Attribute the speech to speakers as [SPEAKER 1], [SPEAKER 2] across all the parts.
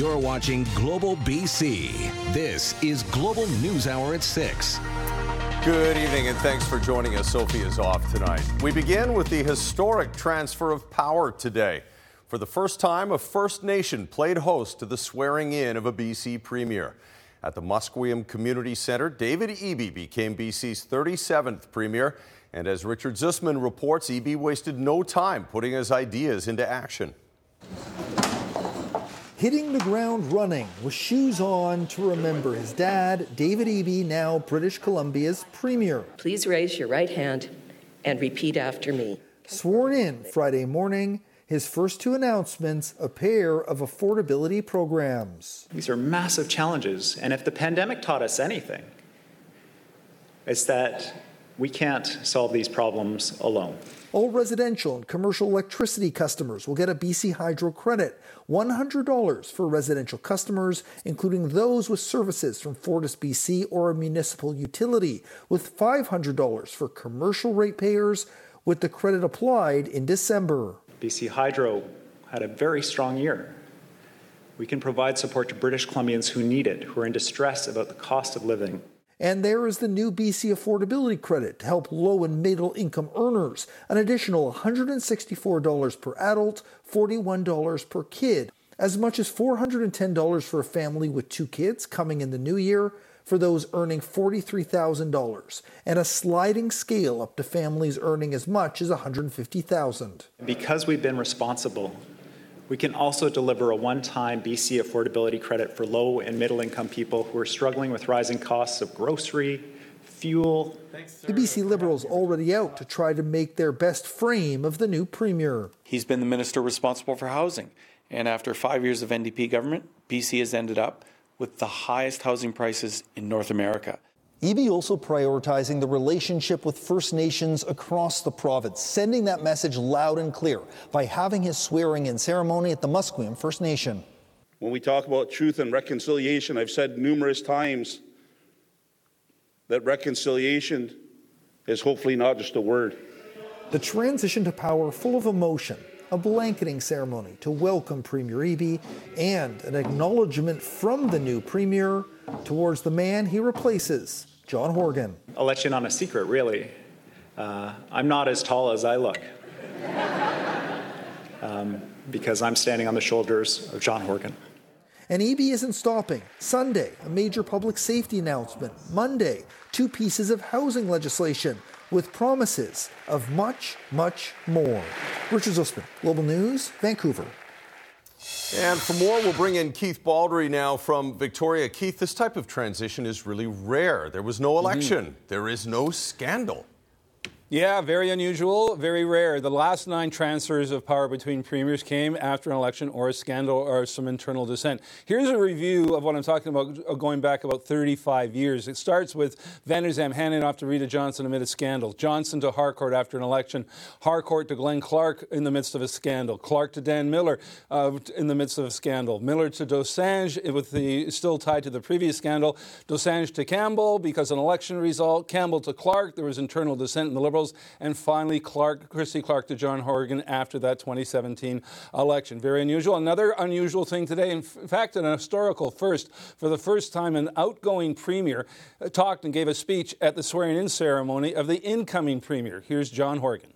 [SPEAKER 1] You're watching Global BC. This is Global News Hour at 6.
[SPEAKER 2] Good evening and thanks for joining us. Sophie is off tonight. We begin with the historic transfer of power today. For the first time, a First Nation played host to the swearing in of a BC premier. At the Musqueam Community Centre, David Eby became BC's 37th premier. And as Richard Zussman reports, Eby wasted no time putting his ideas into action.
[SPEAKER 3] Hitting the ground running with shoes on to remember his dad, David Eby, now British Columbia's premier.
[SPEAKER 4] Please raise your right hand and repeat after me.
[SPEAKER 3] Sworn in Friday morning, his first two announcements a pair of affordability programs.
[SPEAKER 5] These are massive challenges, and if the pandemic taught us anything, it's that we can't solve these problems alone.
[SPEAKER 3] All residential and commercial electricity customers will get a BC Hydro credit $100 for residential customers, including those with services from Fortis BC or a municipal utility, with $500 for commercial ratepayers, with the credit applied in December.
[SPEAKER 5] BC Hydro had a very strong year. We can provide support to British Columbians who need it, who are in distress about the cost of living.
[SPEAKER 3] And there is the new BC Affordability Credit to help low and middle income earners, an additional $164 per adult, $41 per kid, as much as $410 for a family with two kids coming in the new year for those earning $43,000, and a sliding scale up to families earning as much as $150,000.
[SPEAKER 5] Because we've been responsible we can also deliver a one time BC affordability credit for low and middle income people who are struggling with rising costs of grocery, fuel.
[SPEAKER 3] The BC Liberals already out to try to make their best frame of the new Premier.
[SPEAKER 6] He's been the minister responsible for housing. And after five years of NDP government, BC has ended up with the highest housing prices in North America.
[SPEAKER 3] Eby also prioritizing the relationship with First Nations across the province, sending that message loud and clear by having his swearing in ceremony at the Musqueam First Nation.
[SPEAKER 7] When we talk about truth and reconciliation, I've said numerous times that reconciliation is hopefully not just a word.
[SPEAKER 3] The transition to power full of emotion, a blanketing ceremony to welcome Premier Eby, and an acknowledgement from the new Premier towards the man he replaces, John Horgan.
[SPEAKER 5] I'll let you in on a secret, really. Uh, I'm not as tall as I look. Um, because I'm standing on the shoulders of John Horgan.
[SPEAKER 3] And Eby isn't stopping. Sunday, a major public safety announcement. Monday, two pieces of housing legislation with promises of much, much more. Richard Zussman, Global News, Vancouver.
[SPEAKER 2] And for more, we'll bring in Keith Baldrey now from Victoria. Keith, this type of transition is really rare. There was no mm-hmm. election, mm-hmm. there is no scandal.
[SPEAKER 8] Yeah, very unusual, very rare. The last nine transfers of power between premiers came after an election or a scandal or some internal dissent. Here's a review of what I'm talking about uh, going back about 35 years. It starts with Vander Zalm handing off to Rita Johnston amid a scandal, Johnston to Harcourt after an election, Harcourt to Glenn Clark in the midst of a scandal, Clark to Dan Miller uh, in the midst of a scandal, Miller to Dosanjh with the still tied to the previous scandal, Dosanjh to Campbell because an election result, Campbell to Clark, there was internal dissent in the Liberals Liberals, and finally Clark, Christy Clark to John Horgan after that 2017 election. Very unusual. Another unusual thing today, in fact, an historical first. For the first time, an outgoing premier uh, talked and gave a speech at the swearing-in ceremony of the incoming premier. Here's John Horgan.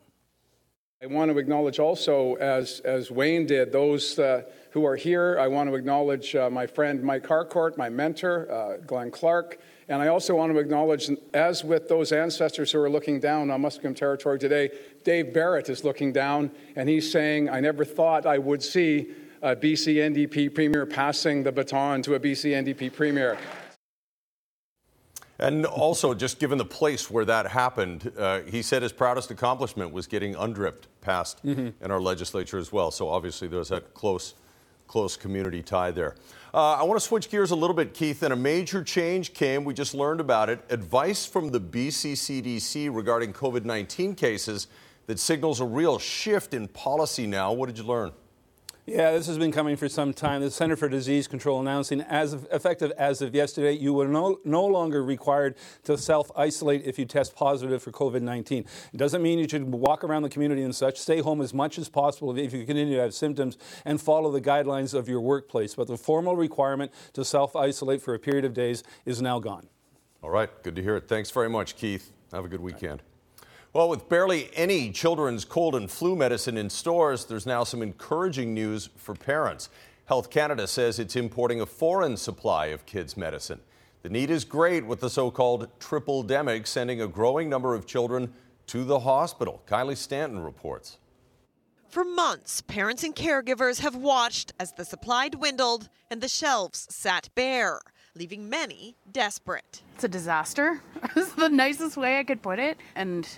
[SPEAKER 9] I want to acknowledge also, as, as Wayne did, those uh, who are here. I want to acknowledge uh, my friend Mike Harcourt, my mentor, uh, Glenn Clark, and I also want to acknowledge, as with those ancestors who are looking down on Musqueam territory today, Dave Barrett is looking down and he's saying, I never thought I would see a BC NDP premier passing the baton to a BC NDP premier.
[SPEAKER 2] And also, just given the place where that happened, uh, he said his proudest accomplishment was getting UNDRIP passed mm-hmm. in our legislature as well. So obviously, there's that close close community tie there. Uh, I want to switch gears a little bit, Keith, and a major change came. We just learned about it. Advice from the BCCDC regarding COVID 19 cases that signals a real shift in policy now. What did you learn?
[SPEAKER 8] Yeah, this has been coming for some time. The Center for Disease Control announcing, as of, effective as of yesterday, you are no, no longer required to self isolate if you test positive for COVID 19. It doesn't mean you should walk around the community and such. Stay home as much as possible if you continue to have symptoms and follow the guidelines of your workplace. But the formal requirement to self isolate for a period of days is now gone.
[SPEAKER 2] All right, good to hear it. Thanks very much, Keith. Have a good weekend. Well, with barely any children's cold and flu medicine in stores, there's now some encouraging news for parents. Health Canada says it's importing a foreign supply of kids' medicine. The need is great with the so called triple demic sending a growing number of children to the hospital. Kylie Stanton reports.
[SPEAKER 10] For months, parents and caregivers have watched as the supply dwindled and the shelves sat bare, leaving many desperate.
[SPEAKER 11] It's a disaster. It's the nicest way I could put it. And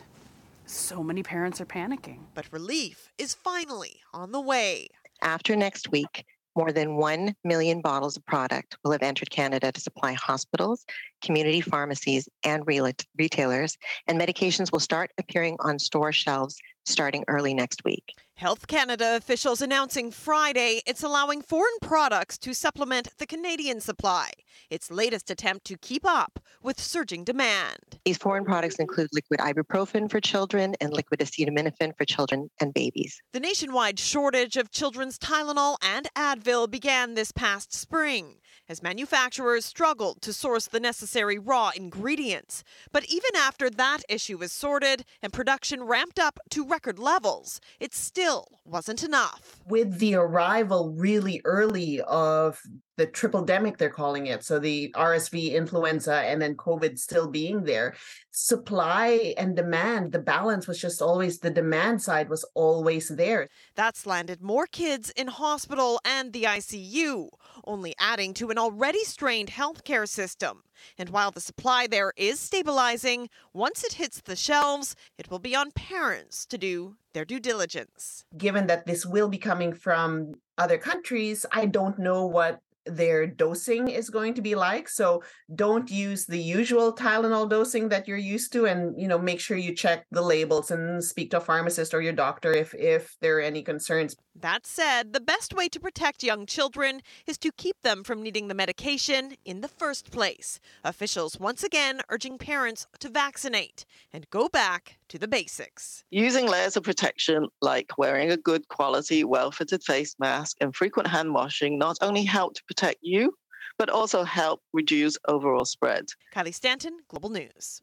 [SPEAKER 11] so many parents are panicking.
[SPEAKER 10] But relief is finally on the way.
[SPEAKER 12] After next week, more than 1 million bottles of product will have entered Canada to supply hospitals, community pharmacies, and retailers, and medications will start appearing on store shelves starting early next week.
[SPEAKER 10] Health Canada officials announcing Friday it's allowing foreign products to supplement the Canadian supply, its latest attempt to keep up with surging demand.
[SPEAKER 12] These foreign products include liquid ibuprofen for children and liquid acetaminophen for children and babies.
[SPEAKER 10] The nationwide shortage of children's Tylenol and Advil began this past spring as manufacturers struggled to source the necessary raw ingredients. But even after that issue was sorted and production ramped up to record levels, it still wasn't enough.
[SPEAKER 13] With the arrival really early of the triple demic they're calling it so the rsv influenza and then covid still being there supply and demand the balance was just always the demand side was always there.
[SPEAKER 10] That's landed more kids in hospital and the icu only adding to an already strained healthcare system. And while the supply there is stabilizing once it hits the shelves it will be on parents to do their due diligence.
[SPEAKER 13] Given that this will be coming from other countries i don't know what their dosing is going to be like so don't use the usual tylenol dosing that you're used to and you know make sure you check the labels and speak to a pharmacist or your doctor if if there are any concerns.
[SPEAKER 10] That said the best way to protect young children is to keep them from needing the medication in the first place. Officials once again urging parents to vaccinate and go back to the basics
[SPEAKER 14] using layers of protection like wearing a good quality well fitted face mask and frequent hand washing not only help to protect you, but also help reduce overall spread.
[SPEAKER 10] Kylie Stanton, Global News.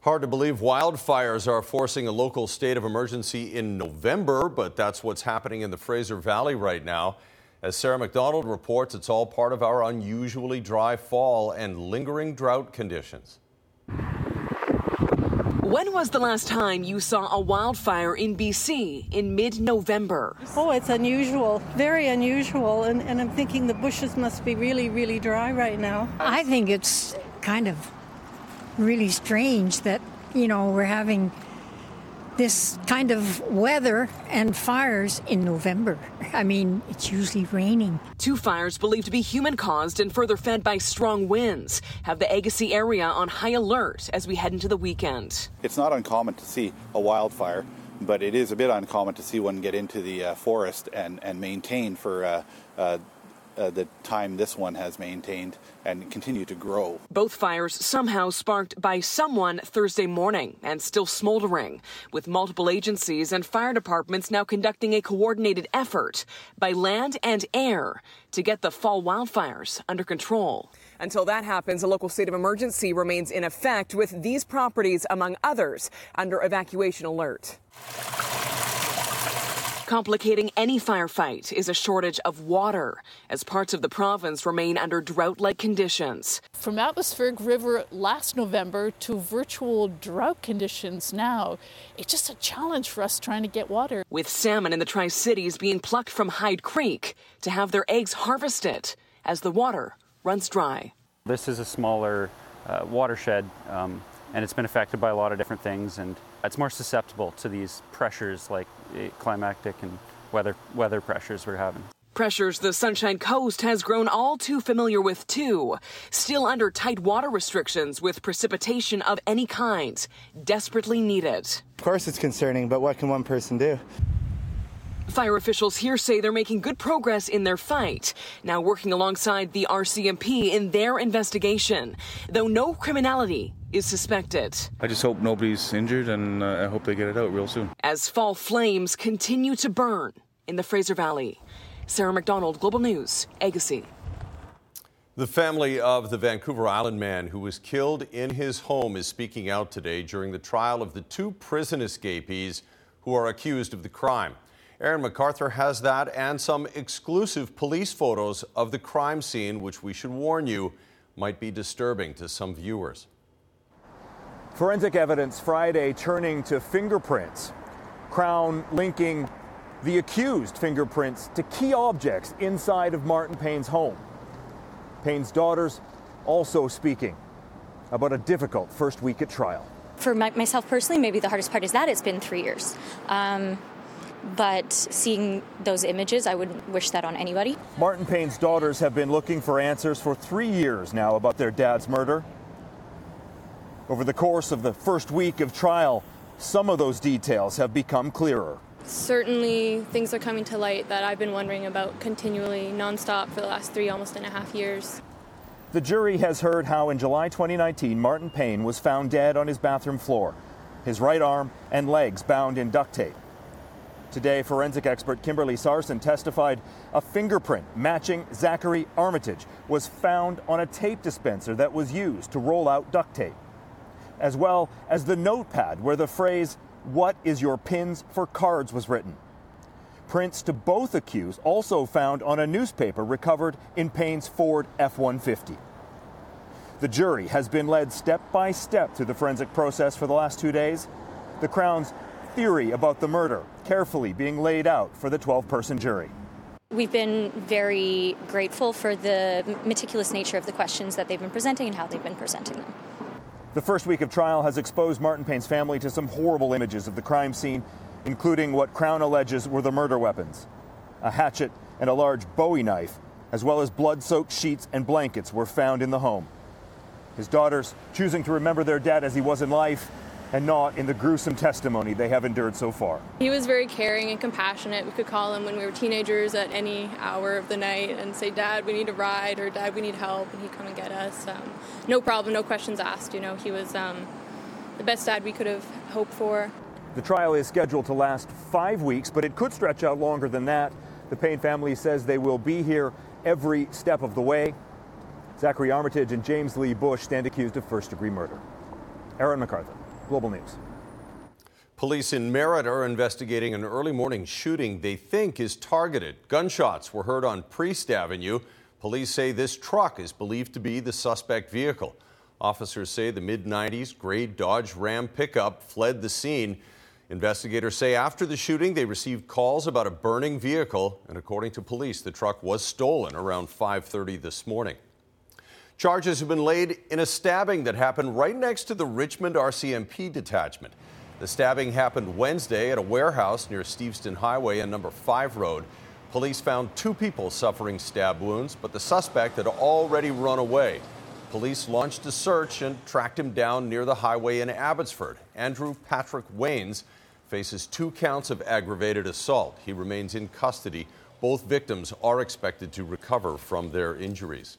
[SPEAKER 2] Hard to believe wildfires are forcing a local state of emergency in November, but that's what's happening in the Fraser Valley right now. As Sarah McDonald reports, it's all part of our unusually dry fall and lingering drought conditions.
[SPEAKER 15] When was the last time you saw a wildfire in BC in mid November?
[SPEAKER 16] Oh, it's unusual, very unusual. And, and I'm thinking the bushes must be really, really dry right now.
[SPEAKER 17] I think it's kind of really strange that, you know, we're having this kind of weather and fires in November. I mean, it's usually raining.
[SPEAKER 15] Two fires believed to be human caused and further fed by strong winds have the Agassiz area on high alert as we head into the weekend.
[SPEAKER 18] It's not uncommon to see a wildfire, but it is a bit uncommon to see one get into the uh, forest and, and maintain for uh, uh, uh, the time this one has maintained and continue to grow.
[SPEAKER 15] Both fires somehow sparked by someone Thursday morning and still smoldering, with multiple agencies and fire departments now conducting a coordinated effort by land and air to get the fall wildfires under control. Until that happens, a local state of emergency remains in effect with these properties, among others, under evacuation alert. Complicating any firefight is a shortage of water, as parts of the province remain under drought like conditions.
[SPEAKER 19] From atmospheric river last November to virtual drought conditions now, it's just a challenge for us trying to get water.
[SPEAKER 15] With salmon in the Tri Cities being plucked from Hyde Creek to have their eggs harvested as the water runs dry.
[SPEAKER 20] This is a smaller uh, watershed, um, and it's been affected by a lot of different things, and it's more susceptible to these pressures like climactic and weather weather pressures we're having.
[SPEAKER 15] Pressures the Sunshine Coast has grown all too familiar with, too. Still under tight water restrictions with precipitation of any kind. Desperately needed.
[SPEAKER 21] Of course, it's concerning, but what can one person do?
[SPEAKER 15] Fire officials here say they're making good progress in their fight, now working alongside the RCMP in their investigation, though no criminality is suspected.
[SPEAKER 22] I just hope nobody's injured and uh, I hope they get it out real soon.
[SPEAKER 15] As fall flames continue to burn in the Fraser Valley. Sarah McDonald, Global News, Agassiz.
[SPEAKER 2] The family of the Vancouver Island man who was killed in his home is speaking out today during the trial of the two prison escapees who are accused of the crime. Aaron MacArthur has that and some exclusive police photos of the crime scene, which we should warn you might be disturbing to some viewers.
[SPEAKER 23] Forensic evidence Friday turning to fingerprints. Crown linking the accused fingerprints to key objects inside of Martin Payne's home. Payne's daughters also speaking about a difficult first week at trial.
[SPEAKER 24] For my, myself personally, maybe the hardest part is that it's been three years. Um, but seeing those images, I wouldn't wish that on anybody.
[SPEAKER 23] Martin Payne's daughters have been looking for answers for three years now about their dad's murder. Over the course of the first week of trial, some of those details have become clearer.
[SPEAKER 25] Certainly, things are coming to light that I've been wondering about continually, nonstop, for the last three, almost and a half years.
[SPEAKER 23] The jury has heard how in July 2019, Martin Payne was found dead on his bathroom floor, his right arm and legs bound in duct tape. Today, forensic expert Kimberly Sarson testified a fingerprint matching Zachary Armitage was found on a tape dispenser that was used to roll out duct tape, as well as the notepad where the phrase what is your pins for cards was written. Prints to both accused also found on a newspaper recovered in Payne's Ford F 150. The jury has been led step by step through the forensic process for the last two days. The Crown's theory about the murder carefully being laid out for the 12 person jury.
[SPEAKER 24] We've been very grateful for the meticulous nature of the questions that they've been presenting and how they've been presenting them.
[SPEAKER 23] The first week of trial has exposed Martin Payne's family to some horrible images of the crime scene, including what Crown alleges were the murder weapons a hatchet and a large bowie knife, as well as blood soaked sheets and blankets, were found in the home. His daughters choosing to remember their dad as he was in life and not in the gruesome testimony they have endured so far.
[SPEAKER 25] He was very caring and compassionate. We could call him when we were teenagers at any hour of the night and say, Dad, we need a ride, or Dad, we need help, and he'd come and get us. Um, no problem, no questions asked. You know, he was um, the best dad we could have hoped for.
[SPEAKER 23] The trial is scheduled to last five weeks, but it could stretch out longer than that. The Payne family says they will be here every step of the way. Zachary Armitage and James Lee Busch stand accused of first degree murder. Aaron MacArthur. Global News.
[SPEAKER 2] Police in Merritt are investigating an early morning shooting they think is targeted. Gunshots were heard on Priest Avenue. Police say this truck is believed to be the suspect vehicle. Officers say the mid 90s gray Dodge Ram pickup fled the scene. Investigators say after the shooting, they received calls about a burning vehicle, and according to police, the truck was stolen around 5:30 this morning. Charges have been laid in a stabbing that happened right next to the Richmond RCMP detachment. The stabbing happened Wednesday at a warehouse near Steveston Highway and Number 5 Road. Police found two people suffering stab wounds, but the suspect had already run away. Police launched a search and tracked him down near the highway in Abbotsford. Andrew Patrick Waynes faces two counts of aggravated assault. He remains in custody. Both victims are expected to recover from their injuries.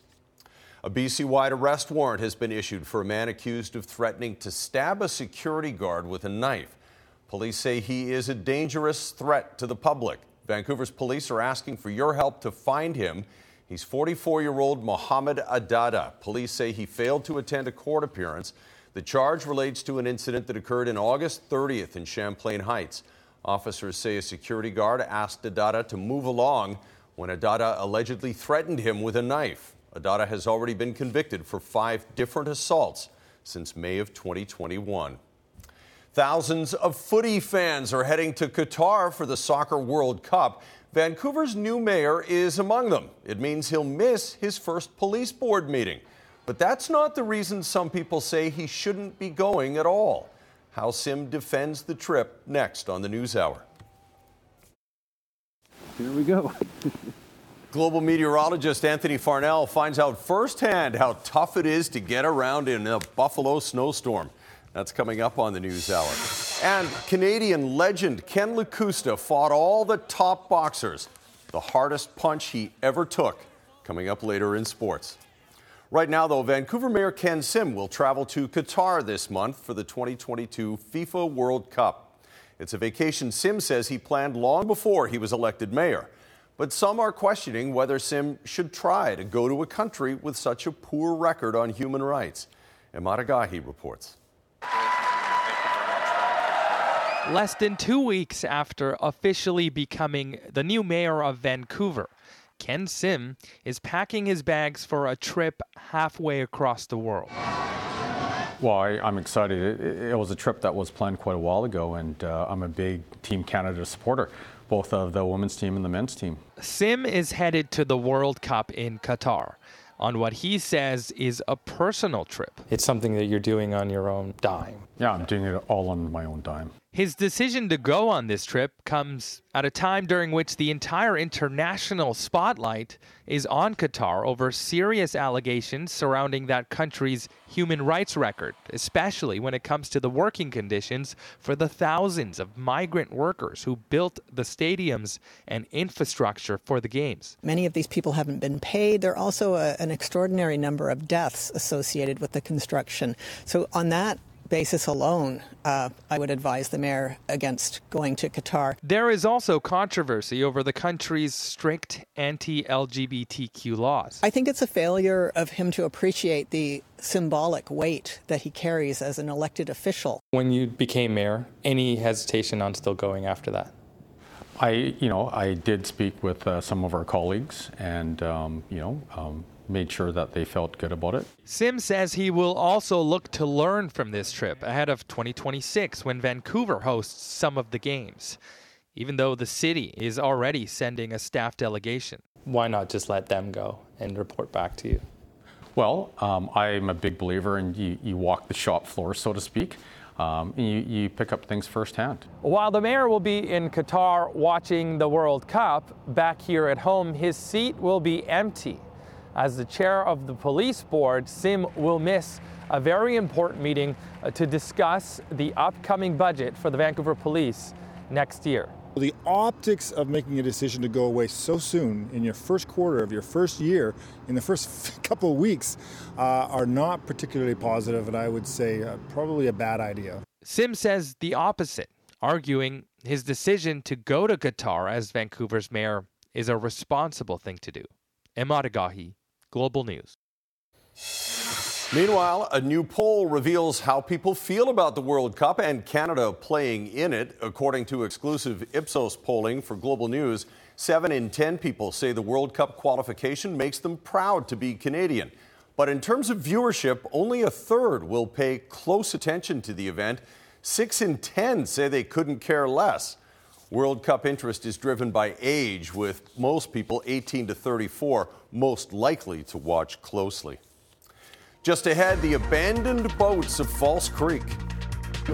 [SPEAKER 2] A BC wide arrest warrant has been issued for a man accused of threatening to stab a security guard with a knife. Police say he is a dangerous threat to the public. Vancouver's police are asking for your help to find him. He's 44 year old Mohammed Adada. Police say he failed to attend a court appearance. The charge relates to an incident that occurred in August 30th in Champlain Heights. Officers say a security guard asked Adada to move along when Adada allegedly threatened him with a knife. Adada has already been convicted for five different assaults since May of 2021. Thousands of footy fans are heading to Qatar for the Soccer World Cup. Vancouver's new mayor is among them. It means he'll miss his first police board meeting. But that's not the reason some people say he shouldn't be going at all. How Sim defends the trip next on the News Hour.
[SPEAKER 26] Here we go.
[SPEAKER 2] Global meteorologist Anthony Farnell finds out firsthand how tough it is to get around in a Buffalo snowstorm. That's coming up on the News Hour. And Canadian legend Ken Lakusta fought all the top boxers. The hardest punch he ever took. Coming up later in sports. Right now, though, Vancouver Mayor Ken Sim will travel to Qatar this month for the 2022 FIFA World Cup. It's a vacation Sim says he planned long before he was elected mayor. But some are questioning whether Sim should try to go to a country with such a poor record on human rights. Agahi reports.
[SPEAKER 27] Less than two weeks after officially becoming the new mayor of Vancouver, Ken Sim is packing his bags for a trip halfway across the world.
[SPEAKER 28] Well, I, am excited. It, it, was a trip that was planned quite a while ago, and uh, I'm a big Team Canada supporter, both of the women's team and the men's team.
[SPEAKER 27] Sim is headed to the World Cup in Qatar on what he says is a personal trip.
[SPEAKER 29] It's something that you're doing on your own dime.
[SPEAKER 28] Yeah, I'm doing it all on my own dime.
[SPEAKER 27] His decision to go on this trip comes at a time during which the entire international spotlight is on Qatar over serious allegations surrounding that country's human rights record, especially when it comes to the working conditions for the thousands of migrant workers who built the stadiums and infrastructure for the games.
[SPEAKER 30] Many of these people haven't been paid. There are also a, an extraordinary number of deaths associated with the construction. So, on that basis alone, uh, I would advise the mayor against going to Qatar.
[SPEAKER 27] There is also controversy over the country's strict anti LGBTQ laws.
[SPEAKER 30] I think it's a failure of him to appreciate the symbolic weight that he carries as an elected official.
[SPEAKER 29] When you became mayor, any hesitation on still going after that?
[SPEAKER 28] I, you know, I did speak with uh, some of our colleagues, and um, you know, um, made sure that they felt good about it.
[SPEAKER 27] Sim says he will also look to learn from this trip ahead of 2026 when Vancouver hosts some of the games, even though the city is already sending a staff delegation.
[SPEAKER 29] Why not just let them go and report back to you?
[SPEAKER 28] Well, um, I'm a big believer in you, you walk the shop floor, so to speak. Um, you, you, pick up things firsthand.
[SPEAKER 27] While the mayor will be in Qatar watching the World Cup, back here at home, his seat will be empty. As the chair of the police board, Sim will miss a very important meeting uh, to discuss the upcoming budget for the Vancouver Police next year.
[SPEAKER 31] The optics of making a decision to go away so soon in your first quarter of your first year, in the first couple of weeks, uh, are not particularly positive, and I would say uh, probably a bad idea.
[SPEAKER 27] Sim says the opposite, arguing his decision to go to Qatar as Vancouver's mayor is a responsible thing to do. Emad Agahi, Global News.
[SPEAKER 2] Meanwhile, a new poll reveals how people feel about the World Cup and Canada playing in it. According to exclusive Ipsos polling for Global News, 7 in 10 people say the World Cup qualification makes them proud to be Canadian. But in terms of viewership, only a third will pay close attention to the event. 6 in 10 say they couldn't care less. World Cup interest is driven by age, with most people 18 to 34 most likely to watch closely. Just ahead, the abandoned boats of False Creek.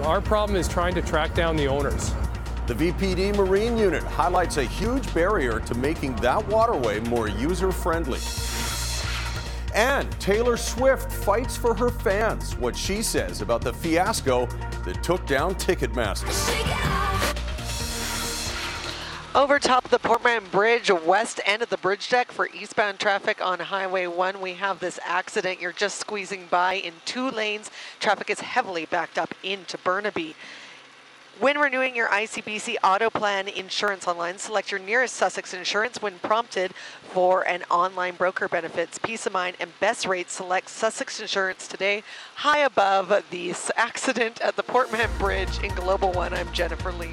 [SPEAKER 26] Our problem is trying to track down the owners.
[SPEAKER 2] The VPD Marine Unit highlights a huge barrier to making that waterway more user friendly. And Taylor Swift fights for her fans, what she says about the fiasco that took down Ticketmaster.
[SPEAKER 32] Over top the Port Mann Bridge, west end of the bridge deck for eastbound traffic on Highway 1, we have this accident. You're just squeezing by in two lanes. Traffic is heavily backed up into Burnaby. When renewing your ICBC Auto Plan insurance online, select your nearest Sussex Insurance when prompted for an online broker benefits, peace of mind, and best rates. Select Sussex Insurance today. High above the accident at the Port Mann Bridge in Global One, I'm Jennifer Lee.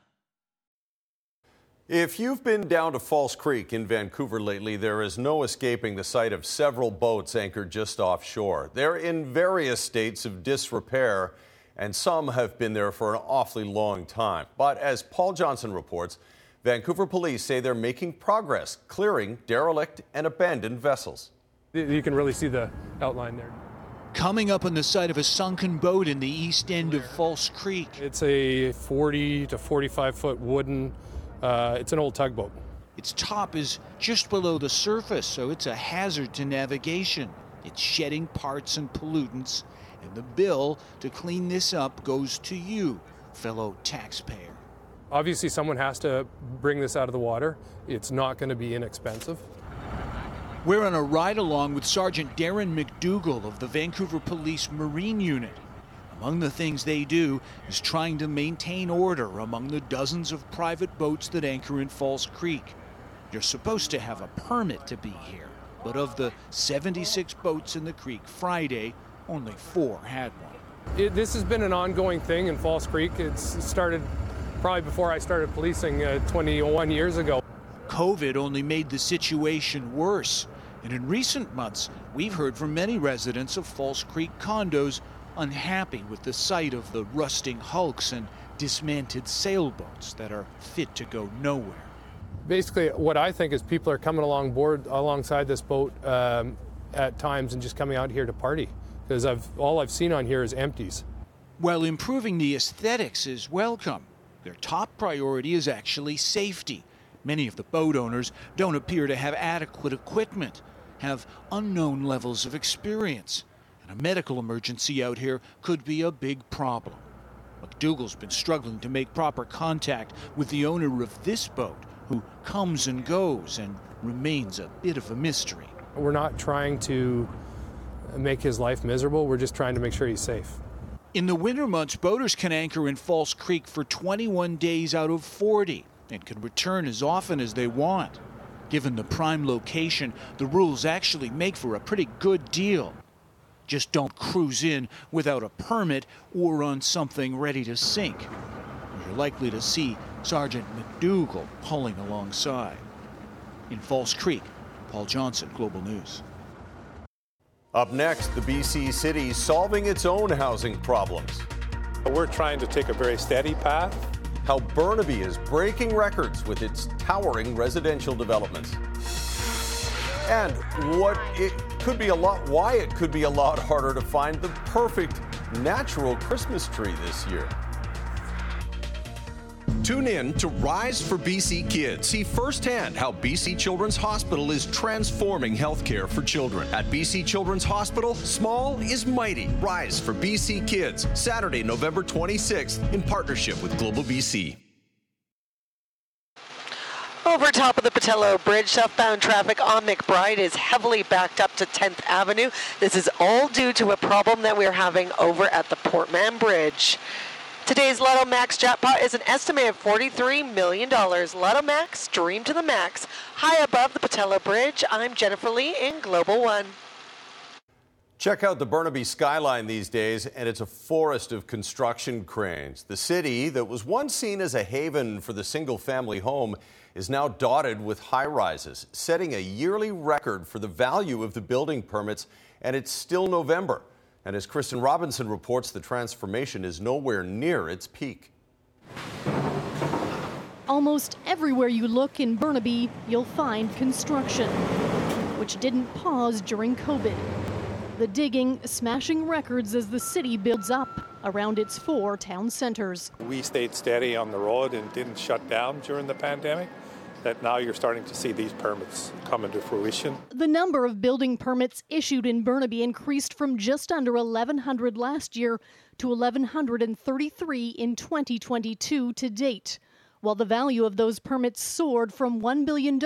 [SPEAKER 2] If you've been down to False Creek in Vancouver lately, there is no escaping the sight of several boats anchored just offshore. They're in various states of disrepair, and some have been there for an awfully long time. But as Paul Johnson reports, Vancouver police say they're making progress clearing derelict and abandoned vessels.
[SPEAKER 26] You can really see the outline there.
[SPEAKER 33] Coming up on the side of a sunken boat in the east end of False Creek.
[SPEAKER 26] It's a 40 to 45 foot wooden uh, it's an old tugboat.
[SPEAKER 33] Its top is just below the surface, so it's a hazard to navigation. It's shedding parts and pollutants, and the bill to clean this up goes to you, fellow taxpayer.
[SPEAKER 26] Obviously, someone has to bring this out of the water. It's not going to be inexpensive.
[SPEAKER 33] We're on a ride along with Sergeant Darren McDougall of the Vancouver Police Marine Unit. Among the things they do is trying to maintain order among the dozens of private boats that anchor in False Creek. You're supposed to have a permit to be here, but of the 76 boats in the creek Friday, only four had one.
[SPEAKER 26] It, this has been an ongoing thing in False Creek. It's started probably before I started policing uh, 21 years ago.
[SPEAKER 33] COVID only made the situation worse. And in recent months, we've heard from many residents of False Creek condos unhappy with the sight of the rusting hulks and dismantled sailboats that are fit to go nowhere.
[SPEAKER 26] Basically, what I think is people are coming along board alongside this boat um, at times and just coming out here to party because I've all I've seen on here is empties.
[SPEAKER 33] While improving the aesthetics is welcome, their top priority is actually safety. Many of the boat owners don't appear to have adequate equipment, have unknown levels of experience, a medical emergency out here could be a big problem. McDougall's been struggling to make proper contact with the owner of this boat, who comes and goes and remains a bit of a mystery.
[SPEAKER 26] We're not trying to make his life miserable, we're just trying to make sure he's safe.
[SPEAKER 33] In the winter months, boaters can anchor in False Creek for 21 days out of 40 and can return as often as they want. Given the prime location, the rules actually make for a pretty good deal. Just don't cruise in without a permit or on something ready to sink. You're likely to see Sergeant McDougall pulling alongside. In False Creek, Paul Johnson, Global News.
[SPEAKER 2] Up next, the BC city solving its own housing problems.
[SPEAKER 34] We're trying to take a very steady path.
[SPEAKER 2] How Burnaby is breaking records with its towering residential developments. And what it could be a lot, why it could be a lot harder to find the perfect natural Christmas tree this year.
[SPEAKER 35] Tune in to Rise for BC Kids. See firsthand how BC Children's Hospital is transforming healthcare for children. At BC Children's Hospital, small is mighty. Rise for BC Kids, Saturday, November 26th, in partnership with Global BC.
[SPEAKER 10] Over top of the Pattullo Bridge, southbound traffic on McBride is heavily backed up to 10th Avenue. This is all due to a problem that we're having over at the Port Mann Bridge. Today's Lotto Max jackpot is an estimated $43 million. Lotto Max, dream to the max. High above the Pattullo Bridge, I'm Jennifer Lee in Global One.
[SPEAKER 2] Check out the Burnaby skyline these days, and it's a forest of construction cranes. The city that was once seen as a haven for the single family home is now dotted with high rises, setting a yearly record for the value of the building permits, and it's still November. And as Kristen Robinson reports, the transformation is nowhere near its peak.
[SPEAKER 36] Almost everywhere you look in Burnaby, you'll find construction, which didn't pause during COVID. The digging smashing records as the city builds up around its four town centers.
[SPEAKER 34] We stayed steady on the road and didn't shut down during the pandemic that now you're starting to see these permits come into fruition.
[SPEAKER 36] The number of building permits issued in Burnaby increased from just under 1,100 last year to 1,133 in 2022 to date, while the value of those permits soared from $1 billion to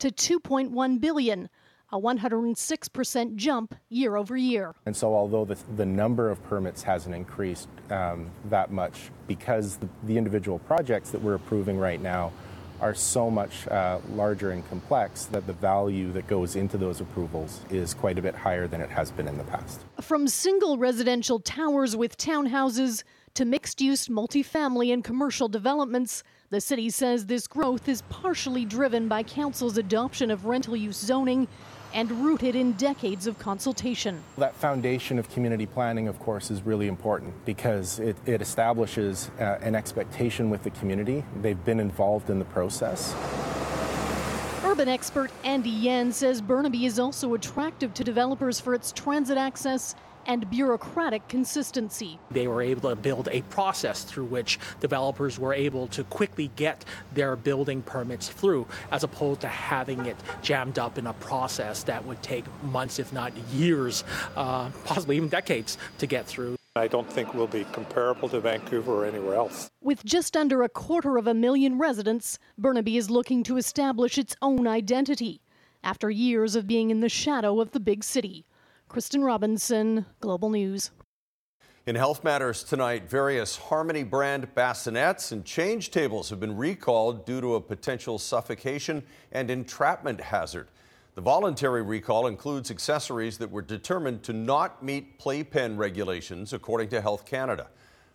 [SPEAKER 36] $2.1 billion a 106% jump year over year.
[SPEAKER 37] And so, although the, the number of permits hasn't increased um, that much, because the, the individual projects that we're approving right now are so much uh, larger and complex that the value that goes into those approvals is quite a bit higher than it has been in the past.
[SPEAKER 36] From single residential towers with townhouses to mixed use multifamily and commercial developments. The city says this growth is partially driven by council's adoption of rental use zoning and rooted in decades of consultation.
[SPEAKER 37] That foundation of community planning, of course, is really important because it, it establishes uh, an expectation with the community. They've been involved in the process.
[SPEAKER 36] Urban expert Andy Yan says Burnaby is also attractive to developers for its transit access and bureaucratic consistency.
[SPEAKER 38] They were able to build a process through which developers were able to quickly get their building permits through, as opposed to having it jammed up in a process that would take months, if not years, uh, possibly even decades, to get through.
[SPEAKER 34] I don't think we'll be comparable to Vancouver or anywhere else.
[SPEAKER 36] With just under a quarter of a million residents, Burnaby is looking to establish its own identity after years of being in the shadow of the big city. Kristen Robinson, Global News.
[SPEAKER 2] In Health Matters tonight, various Harmony brand bassinets and change tables have been recalled due to a potential suffocation and entrapment hazard. The voluntary recall includes accessories that were determined to not meet playpen regulations, according to Health Canada.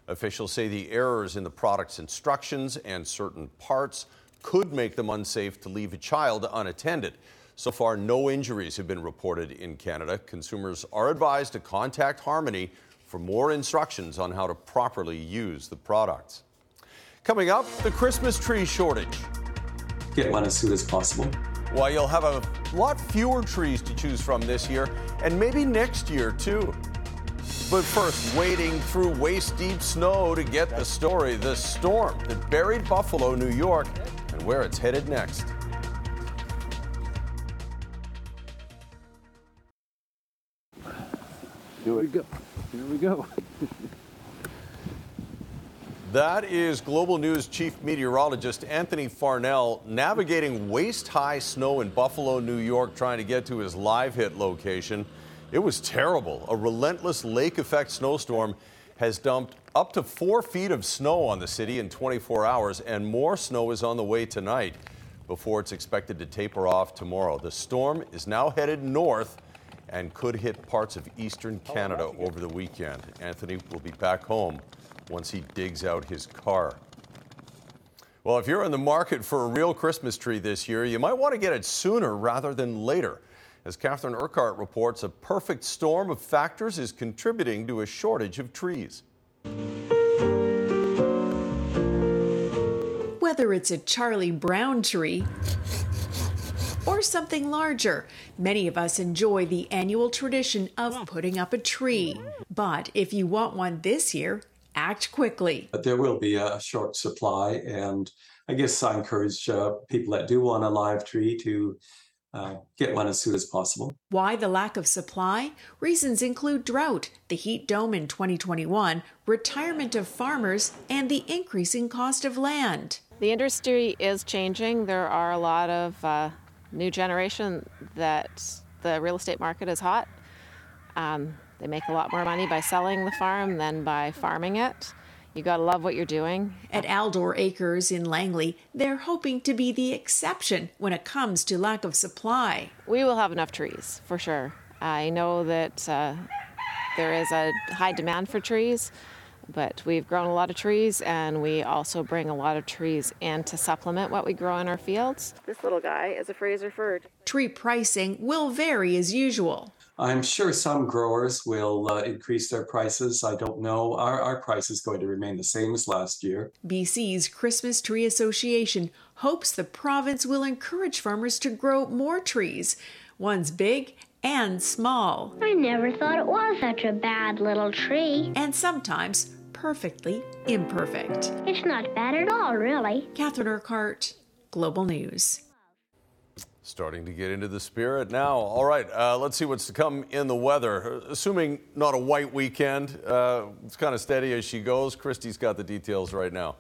[SPEAKER 2] Officials say the errors in the product's instructions and certain parts could make them unsafe to leave a child unattended. So far, no injuries have been reported in Canada. Consumers are advised to contact Harmony for more instructions on how to properly use the products. Coming up, the Christmas tree shortage.
[SPEAKER 39] Get one as soon as possible.
[SPEAKER 2] Well, you'll have a lot fewer trees to choose from this year, and maybe next year too. But first, wading through waist deep snow to get the story the storm that buried Buffalo, New York, and where it's headed next.
[SPEAKER 40] Here we go. Here we go.
[SPEAKER 2] That is Global News Chief Meteorologist Anthony Farnell navigating waist high snow in Buffalo, New York, trying to get to his live hit location. It was terrible. A relentless lake effect snowstorm has dumped up to four feet of snow on the city in 24 hours, and more snow is on the way tonight before it's expected to taper off tomorrow. The storm is now headed north and could hit parts of eastern Canada over the weekend. Anthony will be back home once he digs out his car. Well, if you're in the market for a real Christmas tree this year, you might want to get it sooner rather than later. As Catherine Urquhart reports, a perfect storm of factors is contributing to a shortage of trees.
[SPEAKER 41] Whether it's a Charlie Brown tree or something larger. Many of us enjoy the annual tradition of putting up a tree. But if you want one this year, act quickly.
[SPEAKER 39] But there will be a short supply, and I guess I encourage uh, people that do want a live tree to uh, get one as soon as possible.
[SPEAKER 41] Why the lack of supply? Reasons include drought, the heat dome in 2021, retirement of farmers, and the increasing cost of land.
[SPEAKER 42] The industry is changing. There are a lot of uh, new generation that the real estate market is hot. Um, they make a lot more money by selling the farm than by farming it. You got to love what you're doing.
[SPEAKER 41] At Aldor Acres in Langley, they're hoping to be the exception when it comes to lack of supply.
[SPEAKER 42] We will have enough trees for sure. I know that uh, there is a high demand for trees, but we've grown a lot of trees and we also bring a lot of trees in to supplement what we grow in our fields. This little guy is a Fraser fir.
[SPEAKER 41] Tree pricing will vary as usual.
[SPEAKER 39] I'm sure some growers will uh, increase their prices. I don't know. Our, our price is going to remain the same as last year.
[SPEAKER 41] BC's Christmas Tree Association hopes the province will encourage farmers to grow more trees, ones big and small.
[SPEAKER 43] I never thought it was such a bad little tree.
[SPEAKER 41] And sometimes perfectly imperfect.
[SPEAKER 43] It's not bad at all, really.
[SPEAKER 41] Catherine Urquhart, Global News.
[SPEAKER 2] Starting to get into the spirit now. All right, uh, let's see what's to come in the weather. Assuming not a white weekend, uh, it's kind of steady as she goes. Christy's got the details right now.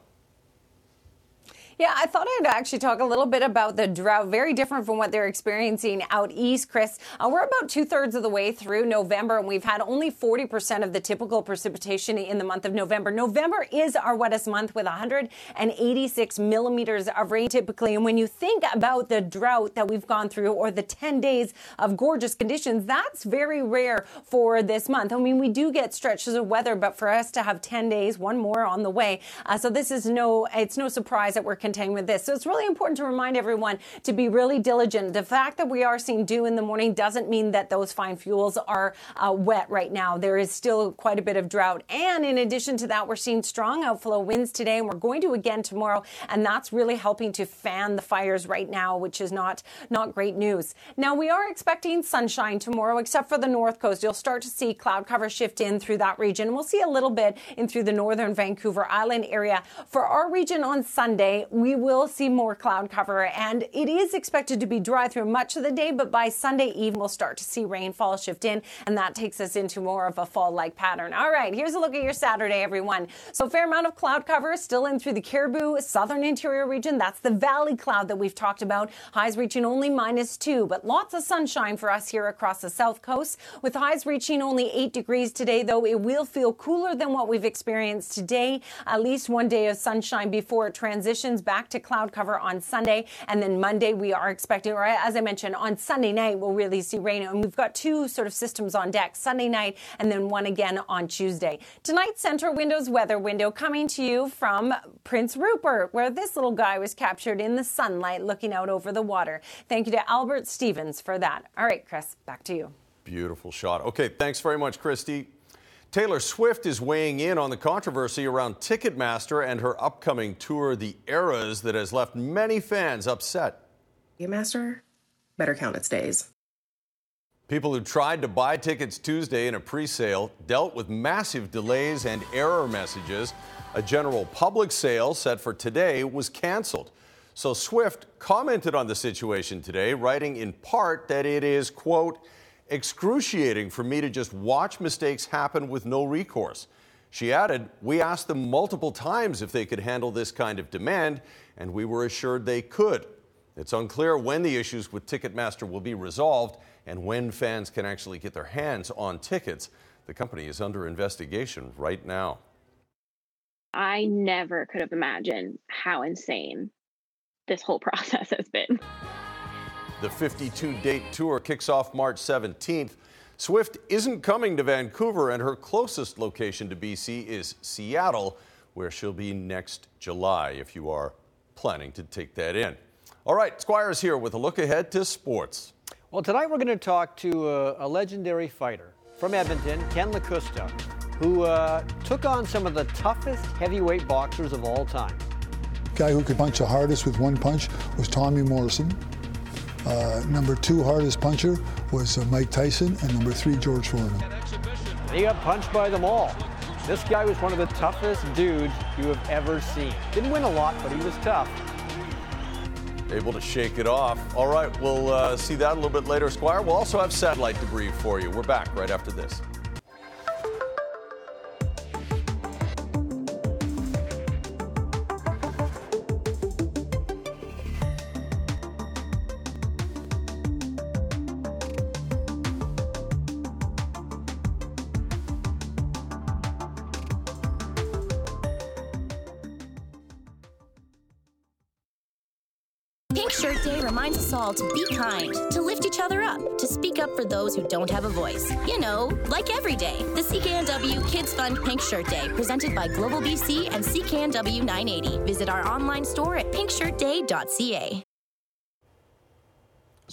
[SPEAKER 44] Yeah, I thought I'd actually talk a little bit about the drought, very different from what they're experiencing out east, Chris. Uh, we're about two thirds of the way through November, and we've had only 40% of the typical precipitation in the month of November. November is our wettest month with 186 millimeters of rain typically. And when you think about the drought that we've gone through or the 10 days of gorgeous conditions, that's very rare for this month. I mean, we do get stretches of weather, but for us to have 10 days, one more on the way. Uh, so this is no, it's no surprise that we're with this. So it's really important to remind everyone to be really diligent. The fact that we are seeing dew in the morning doesn't mean that those fine fuels are uh, wet right now. There is still quite a bit of drought. And in addition to that, we're seeing strong outflow winds today, and we're going to again tomorrow. And that's really helping to fan the fires right now, which is not, not great news. Now, we are expecting sunshine tomorrow, except for the north coast. You'll start to see cloud cover shift in through that region. We'll see a little bit in through the northern Vancouver Island area. For our region on Sunday, we will see more cloud cover and it is expected to be dry through much of the day, but by Sunday evening, we'll start to see rainfall shift in and that takes us into more of a fall like pattern. All right, here's a look at your Saturday, everyone. So, fair amount of cloud cover still in through the Cariboo, southern interior region. That's the valley cloud that we've talked about. Highs reaching only minus two, but lots of sunshine for us here across the south coast. With highs reaching only eight degrees today, though, it will feel cooler than what we've experienced today. At least one day of sunshine before it transitions back to cloud cover on Sunday. And then Monday, we are expecting, or as I mentioned, on Sunday night, we'll really see rain. And we've got two sort of systems on deck Sunday night and then one again on Tuesday. Tonight's Central Windows weather window coming to you from Prince Rupert, where this little guy was captured in the sunlight looking out over the water. Thank you to Albert Stevens for that. All right, Chris, back to you.
[SPEAKER 2] Beautiful shot. Okay, thanks very much, Christy. Taylor Swift is weighing in on the controversy around Ticketmaster and her upcoming tour, The Eras, that has left many fans upset.
[SPEAKER 45] Ticketmaster better count its days.
[SPEAKER 2] People who tried to buy tickets Tuesday in a pre sale dealt with massive delays and error messages. A general public sale set for today was canceled. So Swift commented on the situation today, writing in part that it is, quote, excruciating for me to just watch mistakes happen with no recourse. She added, We asked them multiple times if they could handle this kind of demand, and we were assured they could. It's unclear when the issues with Ticketmaster will be resolved and when fans can actually get their hands on tickets. The company is under investigation right now.
[SPEAKER 46] I never could have imagined how insane this whole process has been.
[SPEAKER 2] The 52 date tour kicks off March 17th. Swift isn't coming to Vancouver, and her closest location to BC is Seattle, where she'll be next July if you are planning to take that in. All right, Squires here with a look ahead to sports.
[SPEAKER 47] Well, tonight we're going to talk to a, a legendary fighter from Edmonton, Ken Lakusta, who uh, took on some of the toughest heavyweight boxers of all time.
[SPEAKER 48] Guy who could punch the hardest with one punch was Tommy Morrison. Uh, number two hardest puncher was uh, Mike Tyson, and number three, George Foreman.
[SPEAKER 47] He got punched by them all. This guy was one of the toughest dudes you have ever seen. Didn't win a lot, but he was tough.
[SPEAKER 2] Able to shake it off. All right, we'll uh, see that a little bit later, Squire. We'll also have satellite debris for you. We're back right after this.
[SPEAKER 49] Shirt Day reminds us all to be kind, to lift each other up, to speak up for those who don't have a voice. You know, like every day. The CKNW Kids Fund Pink Shirt Day, presented by Global BC and CKNW 980. Visit our online store at pinkshirtday.ca.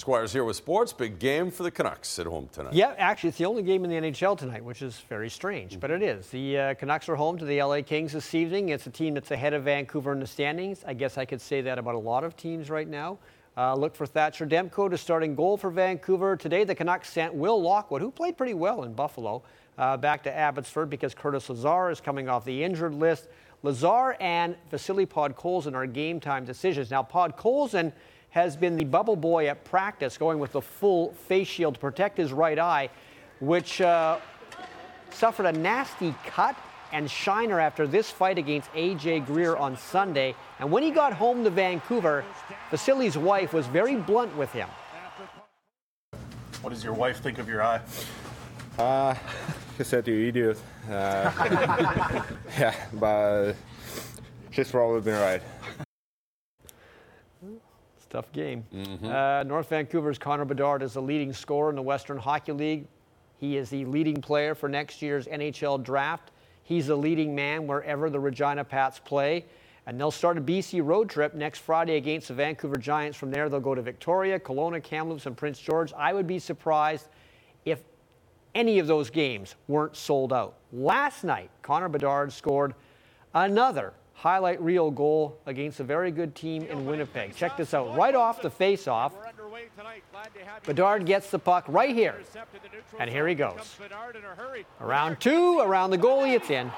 [SPEAKER 2] Squires here with sports. Big game for the Canucks at home tonight.
[SPEAKER 47] Yeah, actually, it's the only game in the NHL tonight, which is very strange, but it is. The uh, Canucks are home to the LA Kings this evening. It's a team that's ahead of Vancouver in the standings. I guess I could say that about a lot of teams right now. Uh, look for Thatcher Demko to starting goal for Vancouver. Today, the Canucks sent Will Lockwood, who played pretty well in Buffalo, uh, back to Abbotsford because Curtis Lazar is coming off the injured list. Lazar and Vasily Podkolzin are game time decisions. Now, Podkolzin has been the bubble boy at practice, going with the full face shield to protect his right eye, which uh, suffered a nasty cut and shiner after this fight against AJ Greer on Sunday. And when he got home to Vancouver, Vasily's wife was very blunt with him.
[SPEAKER 50] What does your wife think of your eye?
[SPEAKER 51] Uh, she said you idiot. Uh, yeah, but she's probably been right.
[SPEAKER 47] Tough game. Uh, North Vancouver's Connor Bedard is the leading scorer in the Western Hockey League. He is the leading player for next year's NHL draft. He's the leading man wherever the Regina Pats play. And they'll start a BC road trip next Friday against the Vancouver Giants. From there, they'll go to Victoria, Kelowna, Kamloops, and Prince George. I would be surprised if any of those games weren't sold out. Last night, Connor Bedard scored another highlight reel goal against a very good team in Winnipeg. Check this out. Right off the face-off, Bedard gets the puck right here. And here he goes. Around two, around the goalie, it's in.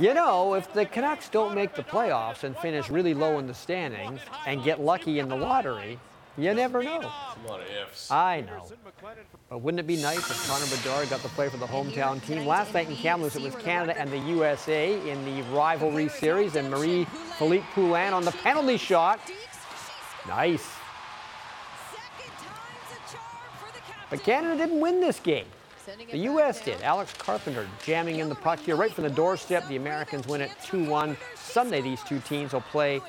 [SPEAKER 47] You know, if the Canucks don't make the playoffs and finish really low in the standings and get lucky in the lottery, you never know.
[SPEAKER 2] A lot of ifs.
[SPEAKER 47] I know. But wouldn't it be nice if Connor Bedard got to play for the hometown team? Last night in Kamloops, it was Canada and the USA in the rivalry series, and Marie Philip Poulin on the penalty shot. Nice. But Canada didn't win this game. The U.S. did. Alex Carpenter jamming in the puck here right from the doorstep. The Americans win it 2-1. Sunday, these two teams will play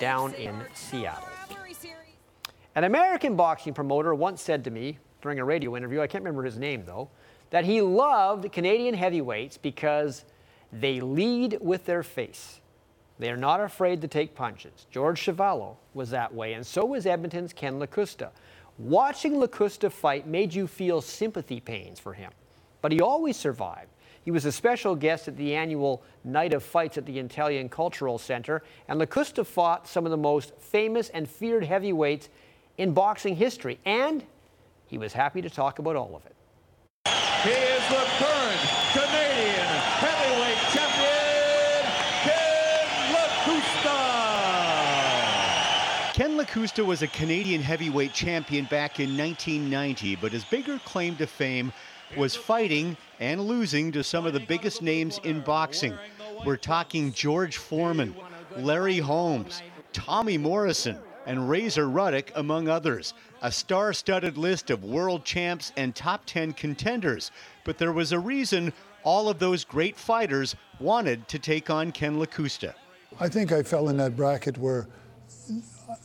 [SPEAKER 47] down in Seattle. An American boxing promoter once said to me during a radio interview, I can't remember his name though, that he loved Canadian heavyweights because they lead with their face. They are not afraid to take punches. George Chuvalo was that way, and so was Edmonton's Ken Lakusta. Watching Lakusta fight made you feel sympathy pains for him, but he always survived. He was a special guest at the annual Night of Fights at the Italian Cultural Center, and Lakusta fought some of the most famous and feared heavyweights in boxing history, and he was happy to talk about all of it.
[SPEAKER 52] He is the current Canadian heavyweight champion, Ken Lakusta.
[SPEAKER 53] Ken Lakusta was a Canadian heavyweight champion back in 1990, but his bigger claim to fame was fighting and losing to some of the biggest names in boxing. We're talking George Foreman, Larry Holmes, Tommy Morrison, and Razor Ruddock, among others. A star studded list of world champs and top 10 contenders. But there was a reason all of those great fighters wanted to take on Ken Lakusta.
[SPEAKER 48] I think I fell in that bracket where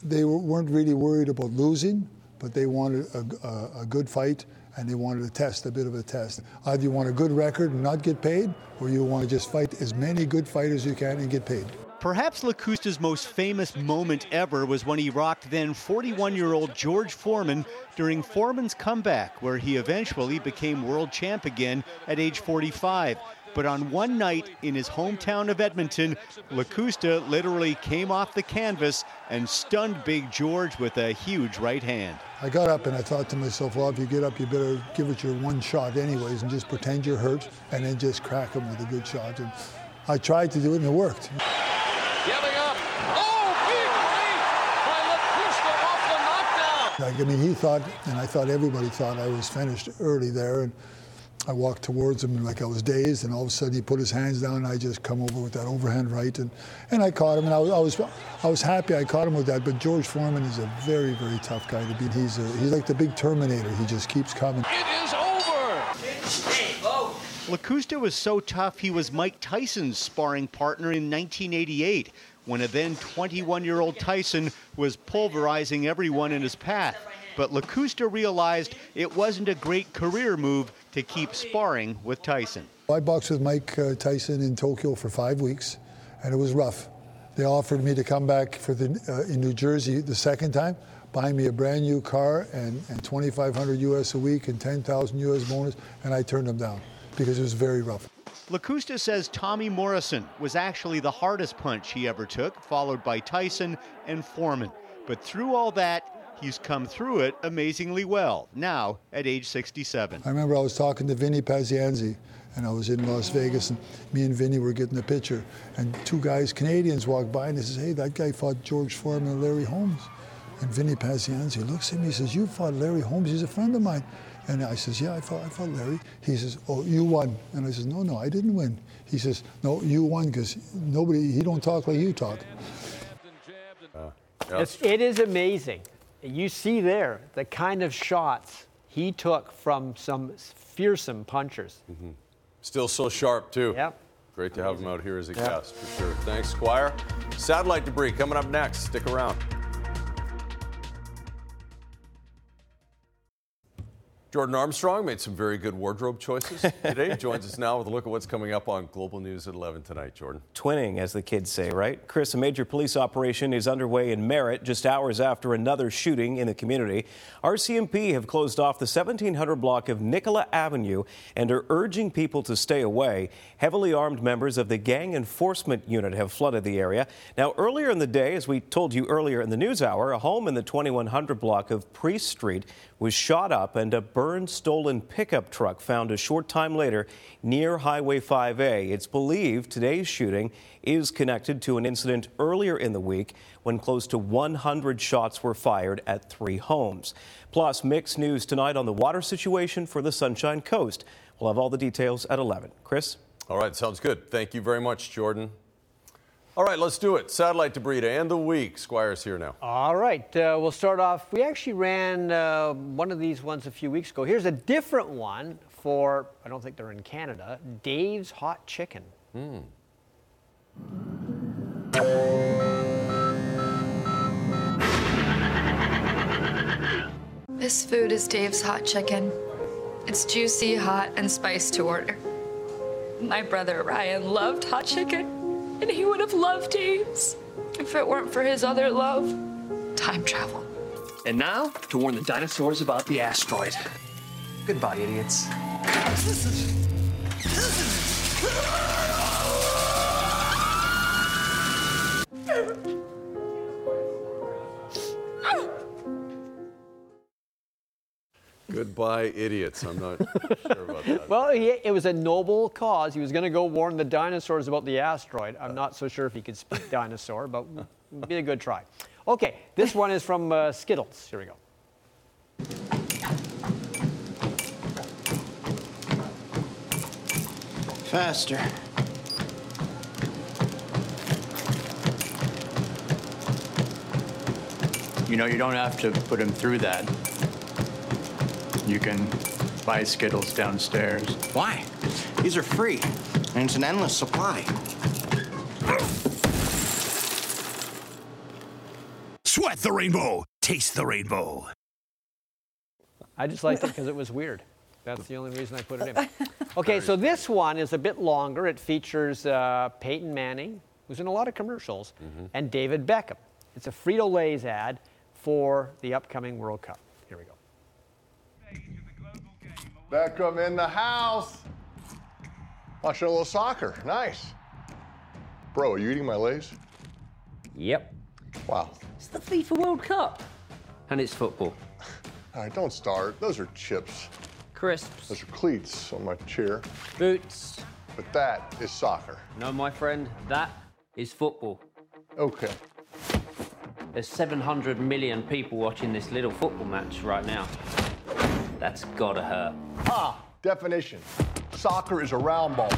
[SPEAKER 48] they weren't really worried about losing, but they wanted a, a, a, good fight and they wanted a test, a bit of a test. Either you want a good record and not get paid, or you want to just fight as many good fighters you can and get paid.
[SPEAKER 53] Perhaps Lakusta's most famous moment ever was when he rocked then 41 year old George Foreman during Foreman's comeback, where he eventually became world champ again at age 45. But on one night in his hometown of Edmonton, Lakusta literally came off the canvas and stunned Big George with a huge right hand.
[SPEAKER 48] I got up and I thought to myself, well, if you get up, you better give it your one shot anyways and just pretend you're hurt and then just crack him with a good shot. And I tried to do it and it worked.
[SPEAKER 52] Giving up. Oh, big by Lakusta off the knockdown.
[SPEAKER 48] Like, I mean, he thought, and I thought everybody thought I was finished early there. And I walked towards him like I was dazed, and all of a sudden he put his hands down, and I just come over with that overhand right, and, and I caught him, and I was, I was I was happy I caught him with that. But George Foreman is a very very tough guy to beat. He's a, he's like the big Terminator. He just keeps coming.
[SPEAKER 52] It is over.
[SPEAKER 53] Lakusta was so tough he was Mike Tyson's sparring partner in 1988 when a then 21 year old Tyson was pulverizing everyone in his path. But Lakusta realized it wasn't a great career move to keep sparring with Tyson.
[SPEAKER 48] I boxed with Mike uh, Tyson in Tokyo for five weeks, and it was rough. They offered me to come back for the, uh, in New Jersey the second time, buy me a brand new car and, and 2,500 US a week and 10,000 US bonus, and I turned them down because it was very rough.
[SPEAKER 53] Lakusta says Tommy Morrison was actually the hardest punch he ever took, followed by Tyson and Foreman. But through all that, he's come through it amazingly well, now at age 67.
[SPEAKER 48] I remember I was talking to Vinny Pazienza, and I was in Las Vegas, and me and Vinny were getting a picture, and two guys, Canadians, walked by, and they says, hey, that guy fought George Foreman and Larry Holmes. And Vinny Pazienza looks at me, he says, you fought Larry Holmes, he's a friend of mine. And I says, yeah, I fought, I fought Larry. He says, oh, you won. And I says, no, no, I didn't win. He says, no, you won because nobody, he don't talk like you talk.
[SPEAKER 47] Uh, it's, it is amazing. You see there the kind of shots he took from some fearsome punchers. Mm-hmm.
[SPEAKER 2] Still so sharp, too.
[SPEAKER 47] Yep.
[SPEAKER 2] Great to have him out here as a
[SPEAKER 47] Yep.
[SPEAKER 2] guest, for sure. Thanks, Squire. Satellite debris coming up next. Stick around. Jordan Armstrong made some very good wardrobe choices today. Joins us now with a look at what's coming up on Global News at 11 tonight, Jordan.
[SPEAKER 54] Twinning, as the kids say, right? Chris, a major police operation is underway in Merritt just hours after another shooting in the community. RCMP have closed off the 1700 block of Nicola Avenue and are urging people to stay away. Heavily armed members of the Gang Enforcement Unit have flooded the area. Now, earlier in the day, as we told you earlier in the news hour, a home in the 2100 block of Priest Street was shot up and a burned stolen pickup truck found a short time later near Highway 5A. It's believed today's shooting is connected to an incident earlier in the week when close to 100 shots were fired at three homes. Plus, mixed news tonight on the water situation for the Sunshine Coast. We'll have all the details at 11. Chris?
[SPEAKER 2] All right, sounds good. Thank you very much, Jordan. All right, let's do it. Satellite debris to end the week. Squire's here now.
[SPEAKER 47] All right, uh, we'll start off. We actually ran uh, one of these ones a few weeks ago. Here's a different one for, I don't think they're in Canada, Dave's Hot Chicken.
[SPEAKER 55] This food is Dave's hot chicken. It's juicy, hot, and spiced to order. My brother Ryan loved hot chicken, and he would have loved Dave's if it weren't for his other love time travel.
[SPEAKER 56] And now, to warn the dinosaurs about the asteroid. Goodbye, idiots.
[SPEAKER 2] Goodbye, idiots. I'm not sure about that.
[SPEAKER 47] Well, he, it was a noble cause. He was going to go warn the dinosaurs about the asteroid. I'm not so sure if he could speak dinosaur, but it'd be a good try. Okay, this one is from uh, Skittles. Here we go.
[SPEAKER 57] Faster.
[SPEAKER 58] You know, you don't have to put him through that. You can buy Skittles downstairs.
[SPEAKER 57] Why? These are free, and it's an endless supply.
[SPEAKER 59] Sweat the rainbow. Taste the rainbow.
[SPEAKER 47] I just liked it because it was weird. That's the only reason I put it in. Okay, so this one is a bit longer. It features uh, Peyton Manning, who's in a lot of commercials, and David Beckham. It's a Frito Lay's ad for the upcoming World Cup. Here we go.
[SPEAKER 60] Beckham in the house. Watching a little soccer. Nice. Bro, are you eating my Lays?
[SPEAKER 61] Yep.
[SPEAKER 60] Wow.
[SPEAKER 61] It's the FIFA World Cup. And it's football.
[SPEAKER 60] All right, don't start. Those are chips.
[SPEAKER 61] Crisps.
[SPEAKER 60] Those are cleats on my chair.
[SPEAKER 61] Boots.
[SPEAKER 60] But that is soccer.
[SPEAKER 61] No, my friend, that is football.
[SPEAKER 60] Okay.
[SPEAKER 61] There's 700 million people watching this little football match right now. That's gotta hurt.
[SPEAKER 60] Ah, definition. Soccer is a round ball.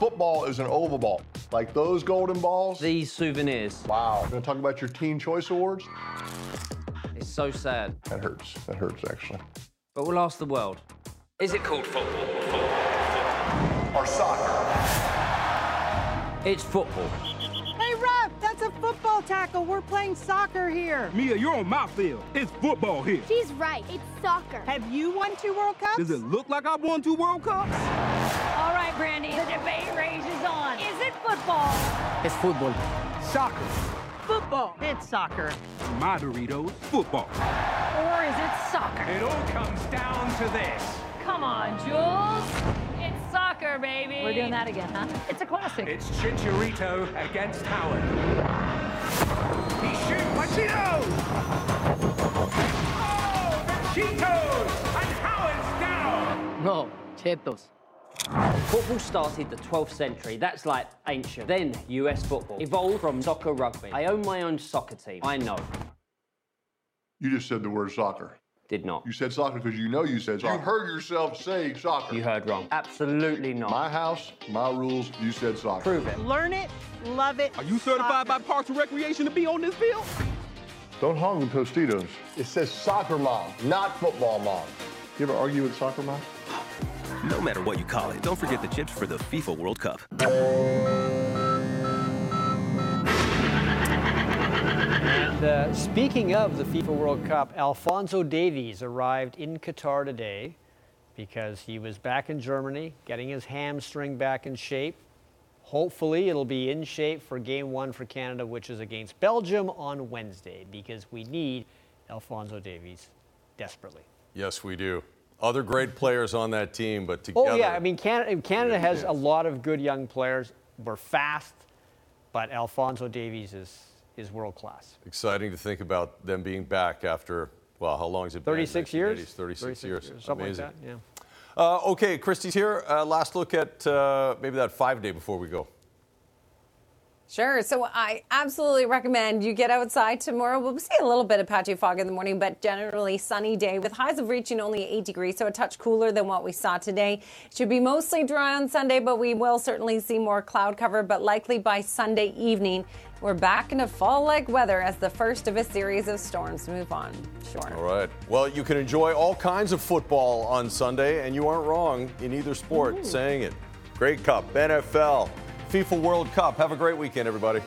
[SPEAKER 60] Football is an oval ball. Like those golden balls.
[SPEAKER 61] These souvenirs.
[SPEAKER 60] Wow. Gonna talk about your Teen Choice Awards?
[SPEAKER 61] It's so sad.
[SPEAKER 60] That hurts. That hurts, actually.
[SPEAKER 61] But we'll ask the world. Is it called football or football?
[SPEAKER 60] Or soccer?
[SPEAKER 61] It's football.
[SPEAKER 62] Tackle. We're playing soccer here.
[SPEAKER 63] Mia, you're on my field. It's football here.
[SPEAKER 62] She's right. It's soccer. Have you won two World Cups?
[SPEAKER 63] Does it look like I've won two World Cups?
[SPEAKER 62] All right, Brandy. The debate rages on. Is it football?
[SPEAKER 61] It's football.
[SPEAKER 63] Soccer.
[SPEAKER 62] Football. It's soccer.
[SPEAKER 63] My Doritos, football.
[SPEAKER 62] Or is it soccer?
[SPEAKER 63] It all comes down to this.
[SPEAKER 62] Come on, Jules. It's soccer, baby. We're doing that again, huh? It's a classic.
[SPEAKER 63] It's Chicharito against Howard. He shoots Pacino! Oh, the Cheetos! And Howard's down!
[SPEAKER 61] No, Chetos. Football started the 12th century. That's like ancient. Then US football evolved from soccer rugby. I own my own soccer team. I know.
[SPEAKER 60] You just said the word soccer.
[SPEAKER 61] Did not.
[SPEAKER 60] You said soccer because you know you said soccer. You heard yourself say soccer.
[SPEAKER 61] You heard wrong. Absolutely not.
[SPEAKER 60] My house, my rules, you said soccer.
[SPEAKER 61] Prove it.
[SPEAKER 64] Learn it, love it.
[SPEAKER 57] Are you certified by Parks and Recreation to be on this field?
[SPEAKER 60] Don't hog the Tostitos. It says soccer mom, not football mom. You ever argue with soccer mom?
[SPEAKER 54] No matter what you call it, don't forget the chips for the FIFA World Cup.
[SPEAKER 47] And uh, speaking of the FIFA World Cup, Alfonso Davies arrived in Qatar today because he was back in Germany, getting his hamstring back in shape. Hopefully, it'll be in shape for game one for Canada, which is against Belgium on Wednesday, because we need Alfonso Davies desperately.
[SPEAKER 2] Yes, we do. Other great players on that team, but together.
[SPEAKER 47] Oh, yeah. I mean, Canada, Canada has a lot of good young players. We're fast, but Alfonso Davies is, is world class.
[SPEAKER 2] Exciting to think about them being back after, well, how long has it been?
[SPEAKER 47] 36 years?
[SPEAKER 2] 36,
[SPEAKER 47] 36
[SPEAKER 2] years.
[SPEAKER 47] years, something like
[SPEAKER 2] Amazing.
[SPEAKER 47] that, yeah.
[SPEAKER 2] Uh, okay, Christy's here. Uh, last look at uh, maybe that five day before we go.
[SPEAKER 44] Sure. So I absolutely recommend you get outside tomorrow. We'll see a little bit of patchy fog in the morning, but generally sunny day with highs of reaching only 8 degrees, so a touch cooler than what we saw today. Should be mostly dry on Sunday, but we will certainly see more cloud cover, but likely by Sunday evening. We're back into fall like weather as the first of a series of storms move on. Sure.
[SPEAKER 2] All right. Well, you can enjoy all kinds of football on Sunday, and you aren't wrong in either sport saying it. Great Cup, NFL, FIFA World Cup. Have a great weekend, everybody.